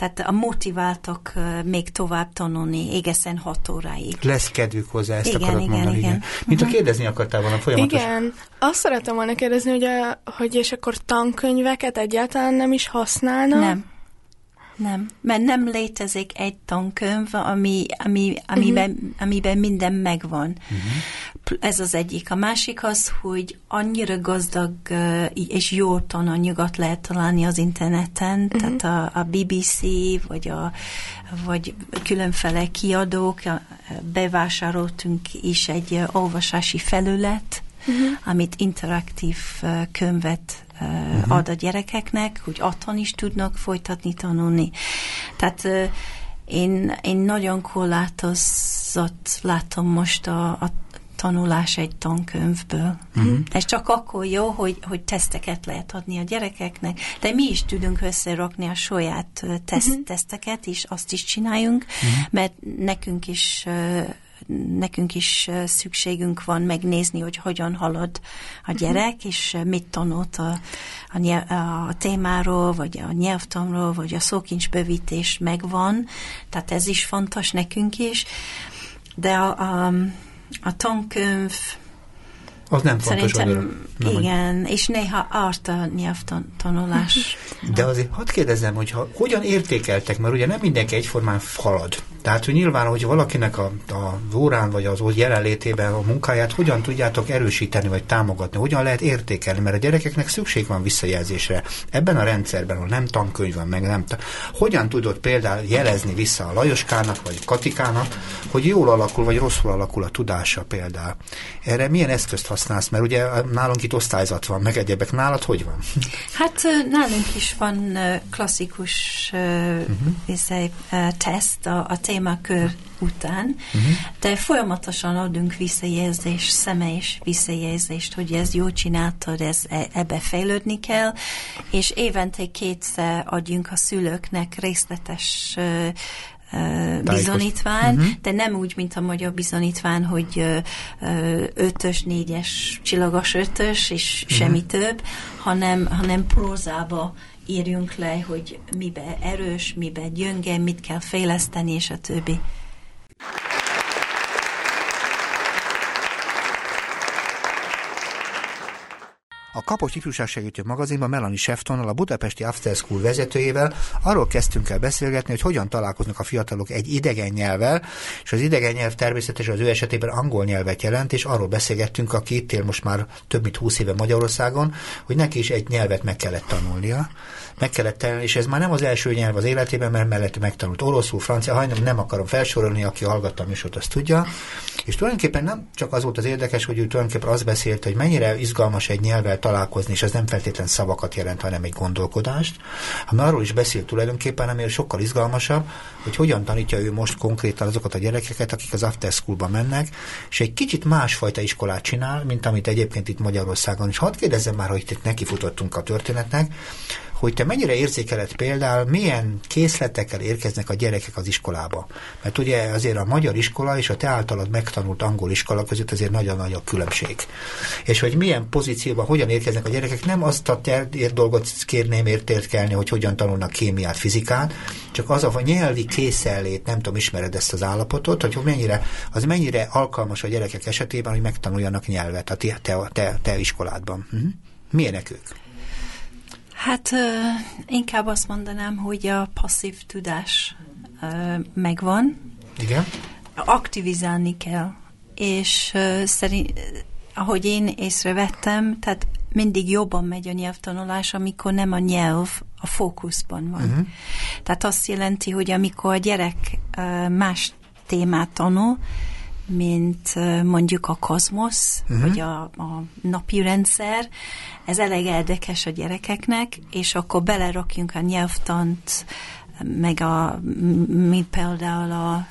tehát a motiváltak még tovább tanulni egészen hat óráig.
Lesz kedvük hozzá, ezt igen, akarok igen, mondani. Igen. igen. Mint a mhm. kérdezni akartál volna folyamatos.
Igen, azt szeretem volna kérdezni, hogy, a, hogy és akkor tankönyveket egyáltalán nem is használnak?
Nem. Nem, mert nem létezik egy tankönyv, ami, ami, amiben, uh-huh. amiben minden megvan. Uh-huh. Ez az egyik. A másik az, hogy annyira gazdag és jó tananyagot lehet találni az interneten, uh-huh. tehát a, a BBC, vagy, a, vagy különféle kiadók, bevásároltunk is egy olvasási felület, uh-huh. amit interaktív könyvet uh-huh. ad a gyerekeknek, hogy otthon is tudnak folytatni tanulni. Tehát uh, én, én nagyon korlátozott látom most a, a tanulás egy tankönyvből. Uh-huh. Ez csak akkor jó, hogy, hogy teszteket lehet adni a gyerekeknek, de mi is tudunk összerakni a saját teszt, uh-huh. teszteket, és azt is csináljunk, uh-huh. mert nekünk is nekünk is szükségünk van megnézni, hogy hogyan halad a gyerek, uh-huh. és mit tanult a, a, nyelv, a témáról, vagy a nyelvtanról, vagy a szókincsbővítés megvan, tehát ez is fontos nekünk is, de a, a, a tankönyv
az nem fontos
Szerintem nem igen, és néha árt a nyelvtanulás.
De azért hadd kérdezzem, hogy ha, hogyan értékeltek, mert ugye nem mindenki egyformán halad Tehát, hogy nyilván, hogy valakinek a, a órán vagy az jelenlétében a munkáját hogyan tudjátok erősíteni vagy támogatni, hogyan lehet értékelni, mert a gyerekeknek szükség van visszajelzésre. Ebben a rendszerben, ahol nem tankönyv van, meg nem. Hogyan tudod például jelezni vissza a Lajoskának vagy Katikának, hogy jól alakul vagy rosszul alakul a tudása például. Erre milyen eszközt használsz? Mert ugye nálunk itt osztályzat van, meg egyebek. Nálad hogy van?
Hát nálunk is van klasszikus uh-huh. teszt a, a témakör után, uh-huh. de folyamatosan adunk visszajelzést, személyes visszajelzést, hogy ez jó csináltad, ez, e, ebbe fejlődni kell, és évente kétszer adjunk a szülőknek részletes uh, bizonyítvány, uh-huh. de nem úgy, mint a magyar bizonyítvány, hogy ötös, négyes, csillagos ötös, és uh-huh. semmi több, hanem, hanem prózába írjunk le, hogy mibe erős, mibe gyönge, mit kell fejleszteni, és a többi.
A Kapos Ifjúságsegítő magazinban Melanie Sheftonnal, a budapesti After School vezetőjével arról kezdtünk el beszélgetni, hogy hogyan találkoznak a fiatalok egy idegen nyelvvel, és az idegen nyelv természetesen az ő esetében angol nyelvet jelent, és arról beszélgettünk, aki itt él most már több mint húsz éve Magyarországon, hogy neki is egy nyelvet meg kellett tanulnia meg kellett tenni, és ez már nem az első nyelv az életében, mert mellett megtanult oroszul, francia, hajnám nem akarom felsorolni, aki hallgatta a műsort, azt tudja. És tulajdonképpen nem csak az volt az érdekes, hogy ő tulajdonképpen azt beszélt, hogy mennyire izgalmas egy nyelvvel találkozni, és ez nem feltétlen szavakat jelent, hanem egy gondolkodást, hanem arról is beszélt tulajdonképpen, ami sokkal izgalmasabb, hogy hogyan tanítja ő most konkrétan azokat a gyerekeket, akik az after schoolba mennek, és egy kicsit másfajta iskolát csinál, mint amit egyébként itt Magyarországon. És hadd kérdezzem már, hogy itt nekifutottunk a történetnek, hogy te mennyire érzékeled például, milyen készletekkel érkeznek a gyerekek az iskolába. Mert ugye azért a magyar iskola és a te általad megtanult angol iskola között azért nagyon nagy a különbség. És hogy milyen pozícióban, hogyan érkeznek a gyerekek, nem azt a dolgot kérném értékelni, hogy hogyan tanulnak kémiát, fizikát, csak az a nyelvi készellét, nem tudom, ismered ezt az állapotot, hogy mennyire, az mennyire alkalmas a gyerekek esetében, hogy megtanuljanak nyelvet a te, te, te iskoládban. Hm? Milyenek ők?
Hát inkább azt mondanám, hogy a passzív tudás megvan.
Igen.
Aktivizálni kell. És szerint, ahogy én észrevettem, tehát mindig jobban megy a nyelvtanulás, amikor nem a nyelv a fókuszban van. Uh-huh. Tehát azt jelenti, hogy amikor a gyerek más témát tanul, mint mondjuk a kozmosz, uh-huh. vagy a, a napi rendszer. Ez elég érdekes a gyerekeknek, és akkor belerakjunk a nyelvtant, meg a, mint például a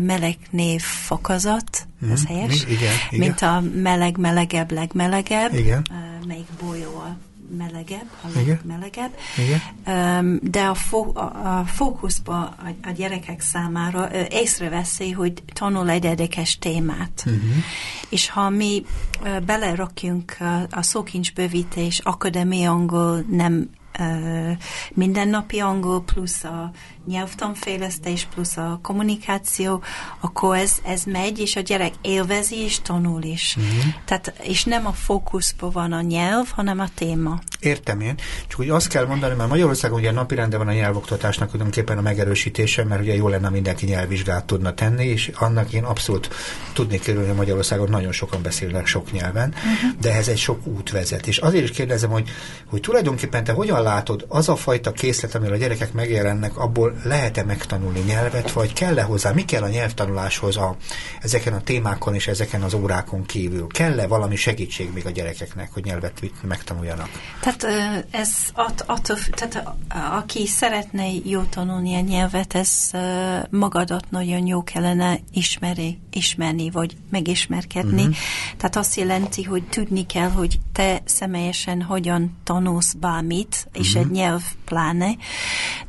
meleg, név fokozat, uh-huh. ez mhm. helyes?
Igen, igen.
Mint a meleg, melegebb, legmelegebb,
igen.
melyik bolyó a melegebb, a
Igen.
melegebb.
Igen.
De a, fó, a, fókuszba a, a gyerekek számára észreveszi, hogy tanul egy érdekes témát. Uh-huh. És ha mi belerakjunk a, a szókincsbővítés, akadémia angol nem mindennapi angol, plusz a nyelvtanfejlesztés, plusz a kommunikáció, akkor ez, ez megy, és a gyerek élvezi és tanul is. Mm-hmm. Tehát, és nem a fókuszban van a nyelv, hanem a téma.
Értem én. Csak hogy azt kell mondani, mert Magyarországon ugye napirenden van a nyelvoktatásnak tulajdonképpen a megerősítése, mert ugye jó lenne mindenki nyelvvizsgát tudna tenni, és annak én abszolút tudni kerülni, hogy Magyarországon nagyon sokan beszélnek sok nyelven, uh-huh. de ez egy sok út vezet. És azért is kérdezem, hogy, hogy tulajdonképpen te hogyan látod az a fajta készlet, amiről a gyerekek megjelennek, abból lehet-e megtanulni nyelvet, vagy kell-e hozzá, mi kell a nyelvtanuláshoz a, ezeken a témákon és ezeken az órákon kívül? Kell-e valami segítség még a gyerekeknek, hogy nyelvet megtanuljanak?
Tehát ez att, attól, tehát aki szeretne jó tanulni a nyelvet, ez magadat nagyon jó kellene ismeri, ismerni, vagy megismerkedni. Uh-huh. Tehát azt jelenti, hogy tudni kell, hogy te személyesen hogyan tanulsz bármit, és uh-huh. egy nyelv pláne.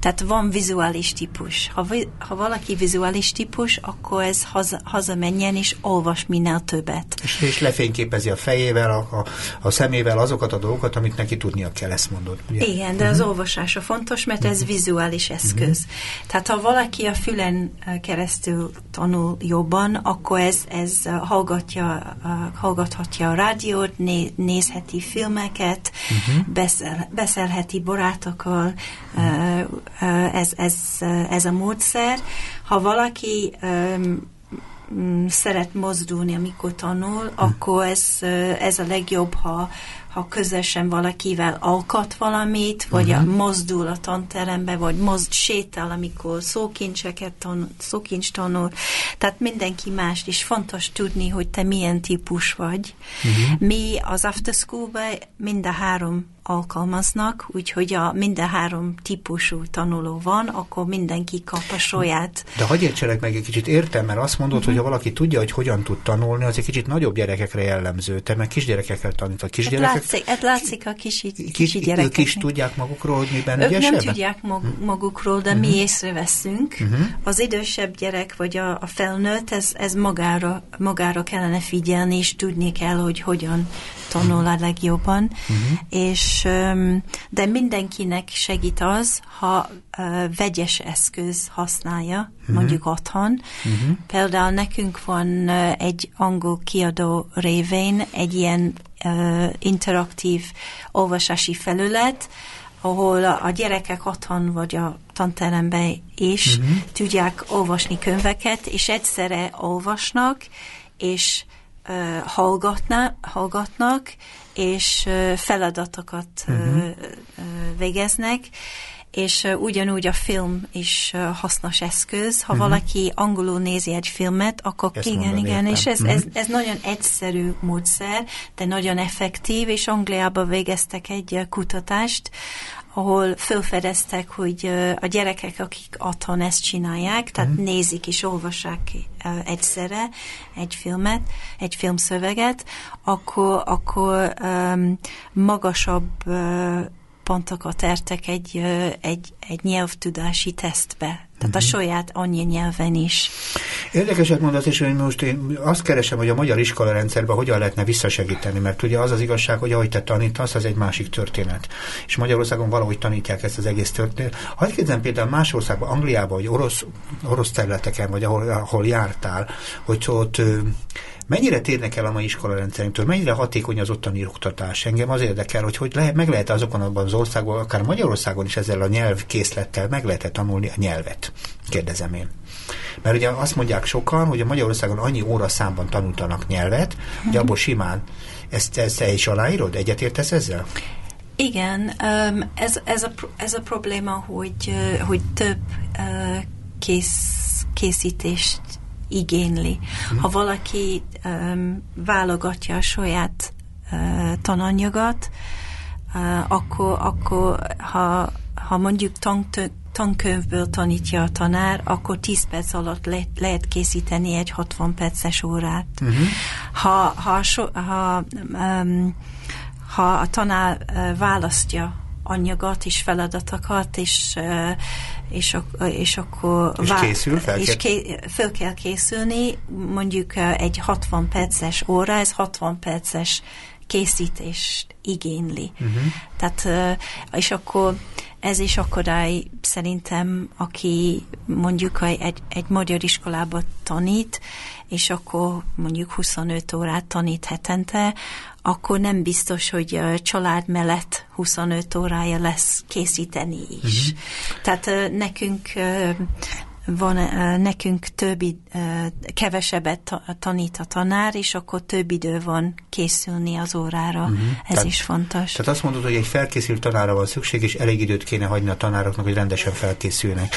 Tehát van vizuális típus. Ha, ha valaki vizuális típus, akkor ez haza, hazamenjen és olvas minél többet.
És, és lefényképezi a fejével, a, a, a szemével azokat a dolgokat, amit neki tudnia kell, ezt mondod.
Ugye? Igen, de uh-huh. az mhm. olvasása fontos, mert ez uh-huh. vizuális eszköz. Uh-huh. Tehát ha valaki a fülen keresztül tanul jobban, akkor ez, ez hallgatja, hallgathatja a rádiót, né, nézheti filmeket, uh-huh. beszél, beszélheti barátokkal, uh-huh ez, ez, ez a módszer. Ha valaki szeret mozdulni, amikor tanul, hm. akkor ez, ez a legjobb, ha, ha közösen valakivel alkat valamit, vagy uh-huh. a mozdul a tanterembe, vagy mozd, sétál, amikor szókincseket tanul, szókincs tanul. Tehát mindenki más, és fontos tudni, hogy te milyen típus vagy. Uh-huh. Mi az after school mind a három alkalmaznak, úgyhogy a minden három típusú tanuló van, akkor mindenki kap a saját.
De hagyj értselek meg egy kicsit értem, mert azt mondod, uh-huh. hogy ha valaki tudja, hogy hogyan tud tanulni, az egy kicsit nagyobb gyerekekre jellemző. Te meg kisgyerekekkel tanítod.
Kisgyerekek... Hát látszik, hát látszik a kisi, kisi gyerekek.
Ők is tudják magukról, hogy miben
Ők ügyesebben? nem tudják mag, hm. magukról, de uh-huh. mi észreveszünk. Uh-huh. Az idősebb gyerek, vagy a, a felnőtt, ez, ez magára, magára kellene figyelni, és tudni kell, hogy hogyan tanul a legjobban, uh-huh. és de mindenkinek segít az, ha vegyes eszköz használja, uh-huh. mondjuk otthon. Uh-huh. Például nekünk van egy angol kiadó révén egy ilyen uh, interaktív olvasási felület, ahol a, gyerekek otthon vagy a tanteremben is uh-huh. tudják olvasni könyveket, és egyszerre olvasnak, és hallgatna, hallgatnak, és feladatokat uh-huh. végeznek, és ugyanúgy a film is hasznos eszköz. Ha uh-huh. valaki angolul nézi egy filmet, akkor Ezt igen, igen, értem. és ez, ez, ez nagyon egyszerű módszer, de nagyon effektív, és Angliában végeztek egy kutatást, ahol felfedeztek, hogy a gyerekek, akik otthon ezt csinálják, tehát mm. nézik és olvassák egyszerre egy filmet, egy filmszöveget, akkor, akkor um, magasabb uh, pontokat értek egy, egy, egy nyelvtudási tesztbe. Tehát a mhm. saját annyi nyelven is.
Érdekeset mondasz, és hogy most én azt keresem, hogy a magyar iskola rendszerben hogyan lehetne visszasegíteni, mert ugye az az igazság, hogy ahogy te tanítasz, az egy másik történet. És Magyarországon valahogy tanítják ezt az egész történetet. Ha kérdezem például más országban, Angliában, vagy orosz, orosz területeken, vagy ahol, ahol jártál, hogy ott Mennyire térnek el a mai iskolarendszerünktől, mennyire hatékony az ottani oktatás? Engem az érdekel, hogy, hogy lehet, meg lehet azokon abban az országban, akár Magyarországon is ezzel a nyelvkészlettel meg lehet telni a nyelvet? Kérdezem én. Mert ugye azt mondják sokan, hogy a Magyarországon annyi óra számban tanultanak nyelvet, hogy mhm. abból simán ezt, ezt te is aláírod? Egyetértesz ezzel?
Igen, ez, ez, a, ez a probléma, hogy, hogy több kész, készítést igényli. Hmm. Ha valaki válogatja a saját tananyagot, uh, akkor, akkor ha, ha mondjuk tankönyvből tanítja a tanár, akkor 10 perc alatt le, lehet készíteni egy 60 perces órát. Uh-huh. Ha, ha, so, ha, um, ha a tanár uh, választja anyagot és feladatokat, és, és, és akkor...
És vá- készül, fel,
és ké, fel kell készülni, mondjuk egy 60 perces óra, ez 60 perces készítést igényli. Uh-huh. Tehát, és akkor ez is akadály szerintem, aki mondjuk egy, egy magyar iskolába tanít, és akkor mondjuk 25 órát tanít hetente, akkor nem biztos, hogy a család mellett 25 órája lesz készíteni is. Uh-huh. Tehát nekünk van nekünk több, kevesebbet tanít a tanár, és akkor több idő van készülni az órára. Uh-huh. Ez tehát, is fontos.
Tehát azt mondod, hogy egy felkészült tanára van szükség, és elég időt kéne hagyni a tanároknak, hogy rendesen felkészülnek.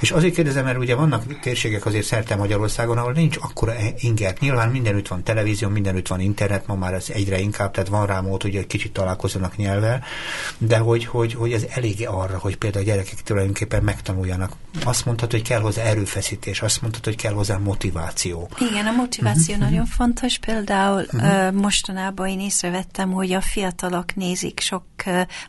És azért kérdezem, mert ugye vannak térségek azért szerte Magyarországon, ahol nincs akkora inger. Nyilván mindenütt van televízió, mindenütt van internet, ma már ez egyre inkább, tehát van rá mód, hogy egy kicsit találkozzanak nyelvvel, de hogy, hogy, hogy ez elég arra, hogy például a gyerekek tulajdonképpen megtanuljanak. Azt mondhatod, hogy kell hozzá erőfeszítés, azt mondtad, hogy kell hozzá motiváció.
Igen, a motiváció uh-huh. nagyon fontos. Például uh-huh. uh, mostanában én észrevettem, hogy a fiatalok nézik sok,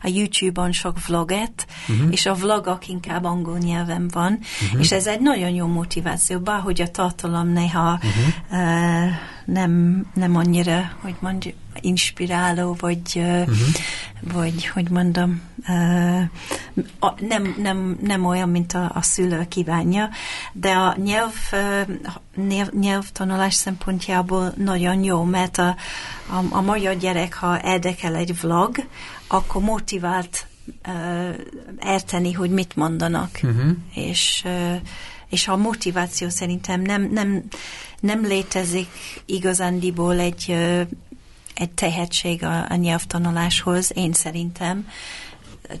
a YouTube-on sok vloget, uh-huh. és a vlogok inkább angol nyelven van, uh-huh. és ez egy nagyon jó motiváció, bár a tartalom néha uh-huh. uh, nem, nem annyira, hogy mondjuk, inspiráló, vagy, uh-huh. vagy hogy mondom, nem, nem, nem olyan, mint a, a szülő kívánja, de a nyelv, nyelv, nyelvtanulás szempontjából nagyon jó, mert a, a, a magyar gyerek, ha érdekel egy vlog, akkor motivált uh, érteni, hogy mit mondanak. Uh-huh. És, uh, és a motiváció szerintem nem, nem, nem létezik igazándiból egy, egy tehetség a, a nyelvtanuláshoz, én szerintem.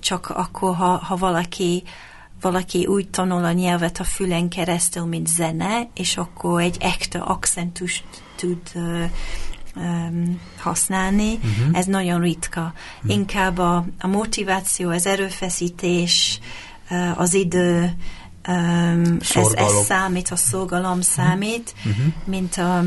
Csak akkor, ha, ha valaki valaki úgy tanul a nyelvet a fülen keresztül, mint zene, és akkor egy ekta accentust tud uh, um, használni, uh-huh. ez nagyon ritka. Uh-huh. Inkább a, a motiváció, az erőfeszítés, uh, az idő, um, ez, ez számít, a szolgalom számít, uh-huh. mint a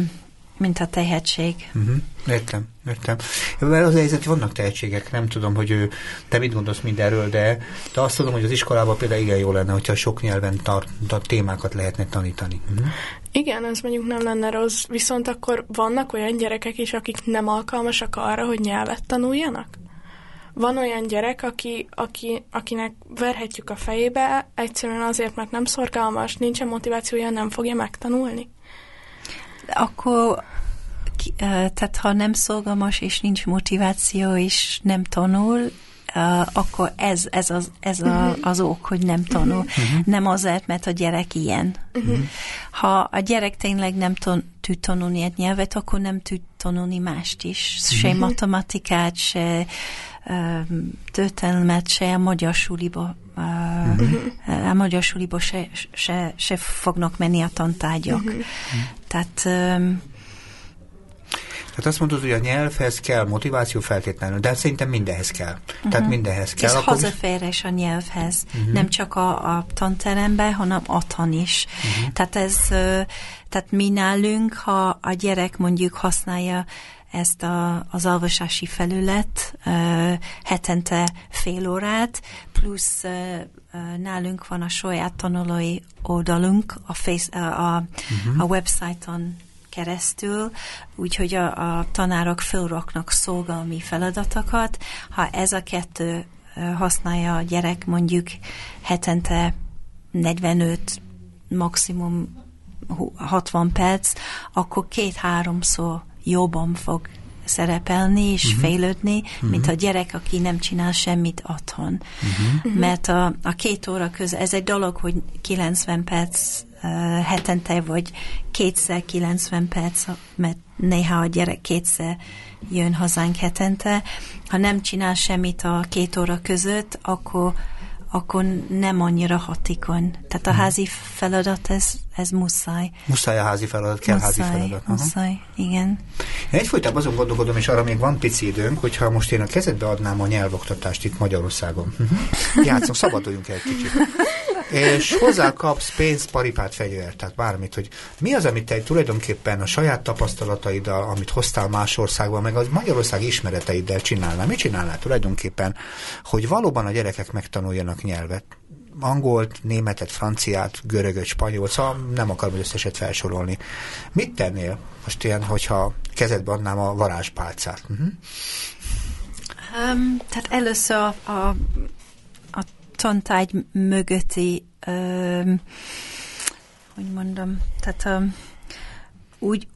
mint a tehetség.
Uh-huh. Értem, értem. Mert az helyzet, vannak tehetségek, nem tudom, hogy ő, te mit gondolsz mindenről, de, de azt tudom, hogy az iskolában például igen jó lenne, hogyha sok nyelven tart, tart témákat lehetne tanítani. Uh-huh.
Igen, ez mondjuk nem lenne rossz, viszont akkor vannak olyan gyerekek is, akik nem alkalmasak arra, hogy nyelvet tanuljanak? Van olyan gyerek, aki, aki, akinek verhetjük a fejébe, egyszerűen azért, mert nem szorgalmas, nincsen motivációja, nem fogja megtanulni?
Akkor tehát ha nem szolgalmas, és nincs motiváció, és nem tanul, uh, akkor ez, ez, az, ez a, mhm. az ok, hogy nem tanul. Uh-huh. Nem azért, mert a gyerek ilyen. Uh-huh. Ha a gyerek tényleg nem ton, tud tanulni egy nyelvet, akkor nem tud tanulni mást is. Se uh-huh. matematikát, se történelmet, se a magyar suliba. Uh, uh-huh. A magyar suliba se, se, se fognak menni a tantárgyak. Uh-huh. Tehát
tehát azt mondod, hogy a nyelvhez kell motiváció feltétlenül, de hát szerintem mindenhez kell. Uh-huh. Tehát mindenhez kell.
Ez hazaférés a nyelvhez, uh-huh. nem csak a, a tanteremben, hanem otthon is. Uh-huh. Tehát ez, tehát mi nálunk, ha a gyerek mondjuk használja ezt a, az olvasási felület hetente fél órát, plusz nálunk van a saját tanulói oldalunk a, face, uh, a, uh-huh. a website-on keresztül, úgyhogy a, a tanárok fölraknak szolgalmi feladatokat. Ha ez a kettő használja a gyerek mondjuk hetente 45, maximum 60 perc, akkor két-háromszor jobban fog szerepelni és uh-huh. fejlődni, uh-huh. mint a gyerek, aki nem csinál semmit otthon. Uh-huh. Mert a, a két óra között, ez egy dolog, hogy 90 perc uh, hetente, vagy kétszer 90 perc, mert néha a gyerek kétszer jön hazánk hetente. Ha nem csinál semmit a két óra között, akkor akkor nem annyira hatékony. Tehát a hmm. házi feladat, ez, ez muszáj.
Muszáj a házi feladat, kell muszáj, házi feladat.
Aha. Muszáj, igen.
Én egyfolytában azon gondolkodom, és arra még van pici időnk, hogyha most én a kezedbe adnám a nyelvoktatást itt Magyarországon. Uh-huh. Játszom, szabaduljunk egy kicsit. És hozzá kapsz pénzt, paripát, fegyvert, tehát bármit, hogy mi az, amit te tulajdonképpen a saját tapasztalataiddal, amit hoztál más országban, meg az Magyarország ismereteiddel csinálnál. Mit csinálnál tulajdonképpen, hogy valóban a gyerekek megtanuljanak nyelvet? angolt, németet, franciát, görögöt, spanyol, szóval nem akarom összeset felsorolni. Mit tennél most ilyen, hogyha kezedbe adnám a varázspálcát? Uh-huh.
Um, tehát először a, a tantágy mögötti, ö, hogy mondom, tehát ö, úgy,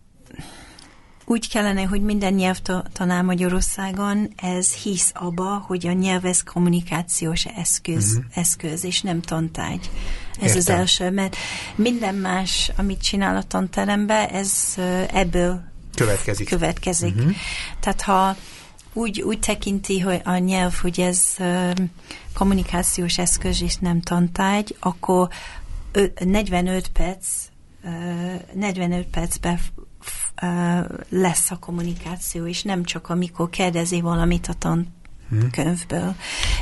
úgy kellene, hogy minden nyelvtanár Magyarországon ez hisz abba, hogy a nyelv ez kommunikációs eszköz, uh-huh. eszköz és nem tantágy. Ez Értem. az első, mert minden más, amit csinál a tanteremben, ez ebből
következik.
következik. Uh-huh. Tehát ha úgy, úgy tekinti hogy a nyelv, hogy ez kommunikációs eszköz és nem tantágy, akkor 45 perc 45 percben lesz a kommunikáció, és nem csak amikor kérdezi valamit a tan könyvből.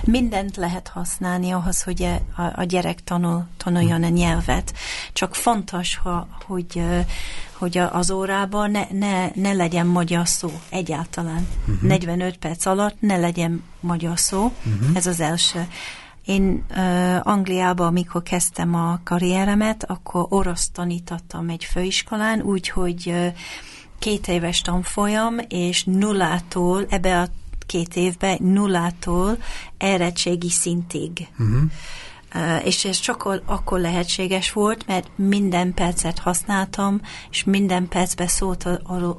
Mindent lehet használni ahhoz, hogy e, a, a gyerek tanul, tanuljon a nyelvet. Csak fontos, ha, hogy, hogy az órában ne, ne, ne legyen magyar szó egyáltalán. Uh-huh. 45 perc alatt ne legyen magyar szó. Uh-huh. Ez az első. Én uh, Angliában, amikor kezdtem a karrieremet, akkor orosz tanítottam egy főiskolán, úgyhogy uh, két éves tanfolyam, és nullától ebbe a két évben nullától érettségi szintig. Uh-huh. És ez csak akkor lehetséges volt, mert minden percet használtam, és minden percben szólt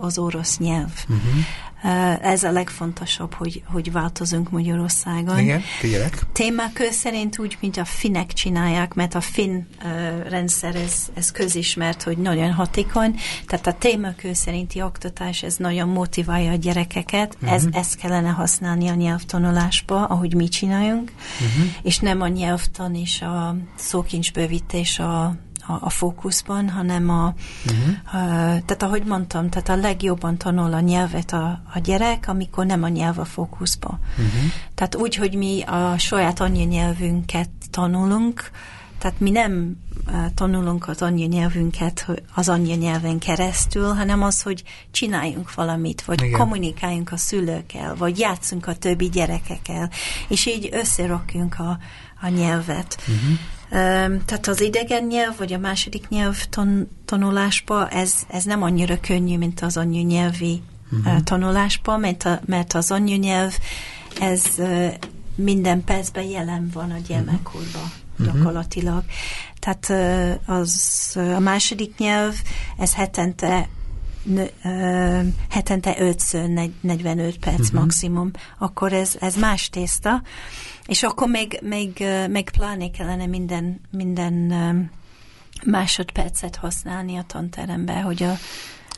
az orosz nyelv. Uh-huh. Ez a legfontosabb, hogy, hogy változunk Magyarországon.
Igen, figyelek.
Témakör szerint úgy, mint a finnek csinálják, mert a finn uh, rendszer, ez, ez közismert, hogy nagyon hatékony, tehát a témakör szerinti oktatás, ez nagyon motiválja a gyerekeket, uh-huh. ez, ezt kellene használni a nyelvtanulásba, ahogy mi csináljunk, uh-huh. és nem a nyelvtan és a szókincsbővítés a a, a fókuszban, hanem a, uh-huh. a, tehát ahogy mondtam, tehát a legjobban tanul a nyelvet a, a gyerek, amikor nem a nyelv a fókuszba. Uh-huh. Tehát úgy, hogy mi a saját anyanyelvünket tanulunk, tehát mi nem tanulunk az anyanyelvünket az anyanyelven keresztül, hanem az, hogy csináljunk valamit, vagy Igen. kommunikáljunk a szülőkkel, vagy játszunk a többi gyerekekkel, és így összerakjunk a, a nyelvet. Uh-huh. Tehát az idegen nyelv, vagy a második nyelv tan- tanulásba ez, ez nem annyira könnyű, mint az anyanyelvi uh-huh. tanulásba, mert, a, mert az anyanyelv ez minden percben jelen van a gyermekkorban uh-huh. gyakorlatilag. Tehát az a második nyelv, ez hetente hetente 5 45 perc uh-huh. maximum, akkor ez, ez más tészta. És akkor még, még, még pláne kellene minden, minden másodpercet használni a tanterembe, hogy a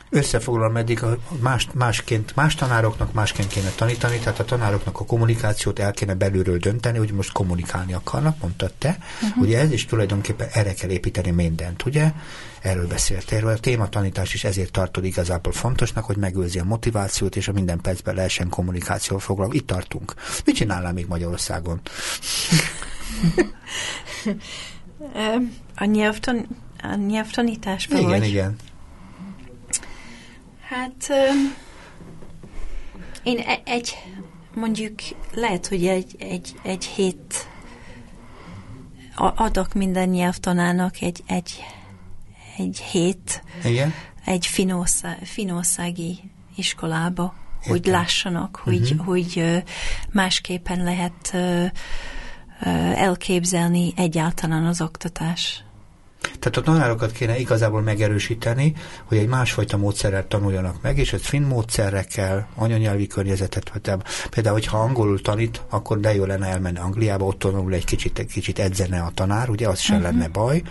Összefoglalom eddig, a más, másként, más tanároknak másként kéne tanítani, tehát a tanároknak a kommunikációt el kéne belülről dönteni, hogy most kommunikálni akarnak, mondtad te, uh-huh. ugye ez is tulajdonképpen erre kell építeni mindent, ugye? Erről beszéltél. A tématanítás is ezért tartod igazából fontosnak, hogy megőrzi a motivációt, és a minden percben lehessen kommunikációval foglalkozni. Itt tartunk. Mit csinálnál még Magyarországon?
a, nyelvtan, a nyelvtanításban
igen,
vagy?
Igen,
Hát én e- egy, mondjuk lehet, hogy egy, egy, egy hét adok minden nyelvtanának egy, egy, egy hét
Igen?
egy finország, finországi iskolába, Értem. hogy lássanak, uh-huh. hogy, hogy másképpen lehet elképzelni egyáltalán az oktatás.
Tehát a tanárokat kéne igazából megerősíteni, hogy egy másfajta módszerrel tanuljanak meg, és ez finn módszerekkel, anyanyelvi környezetet, például, hogyha angolul tanít, akkor de jó lenne elmenni Angliába, ott tanul egy kicsit, egy kicsit edzene a tanár, ugye, az sem uh-huh. lenne baj,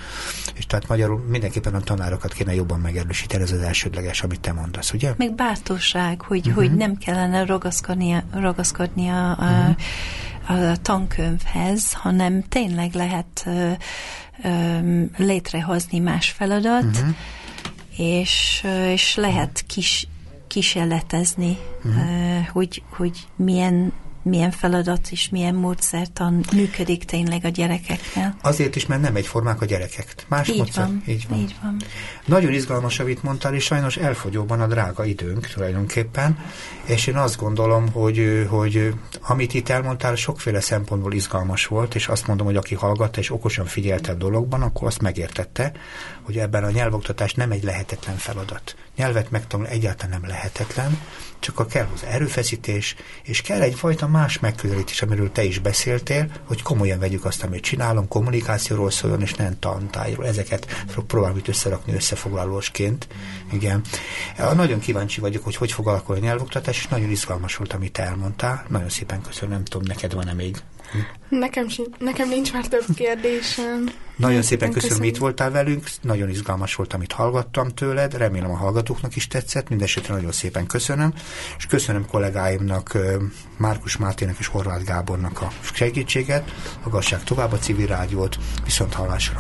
és tehát magyarul mindenképpen a tanárokat kéne jobban megerősíteni, ez az elsődleges, amit te mondasz, ugye?
Meg bártóság, hogy, uh-huh. hogy nem kellene ragaszkodni, ragaszkodni a, a, uh-huh. a tankönyvhez, hanem tényleg lehet uh, létrehozni más feladat, uh-huh. és, és lehet kis, kísérletezni, uh-huh. hogy, hogy milyen milyen feladat és milyen módszertan működik tényleg a gyerekeknél.
Azért is, mert nem egyformák a gyerekek. Más
így
módszer.
Van, így van. Így van.
Nagyon izgalmas, amit mondtál, és sajnos elfogyóban a drága időnk tulajdonképpen, és én azt gondolom, hogy, hogy amit itt elmondtál, sokféle szempontból izgalmas volt, és azt mondom, hogy aki hallgatta és okosan figyelte a dologban, akkor azt megértette, hogy ebben a nyelvoktatás nem egy lehetetlen feladat. Nyelvet megtanulni egyáltalán nem lehetetlen, csak a kell hozzá erőfeszítés, és kell egyfajta más megközelítés, amiről te is beszéltél, hogy komolyan vegyük azt, amit csinálom, kommunikációról szóljon, és nem tantályról. Ezeket próbálom itt összerakni összefoglalósként. Igen. Nagyon kíváncsi vagyok, hogy hogy fog alakulni a nyelvoktatás, és nagyon izgalmas volt, amit elmondtál. Nagyon szépen köszönöm, nem tudom, neked van-e még
Nekem, nekem nincs már több kérdésem.
Nagyon szépen köszönöm, köszönöm, itt voltál velünk. Nagyon izgalmas volt, amit hallgattam tőled. Remélem a hallgatóknak is tetszett. Mindenesetre nagyon szépen köszönöm. És köszönöm kollégáimnak, Márkus Mátének és Horváth Gábornak a segítséget. Hallgassák tovább a civil rádiót. Viszont hallásra.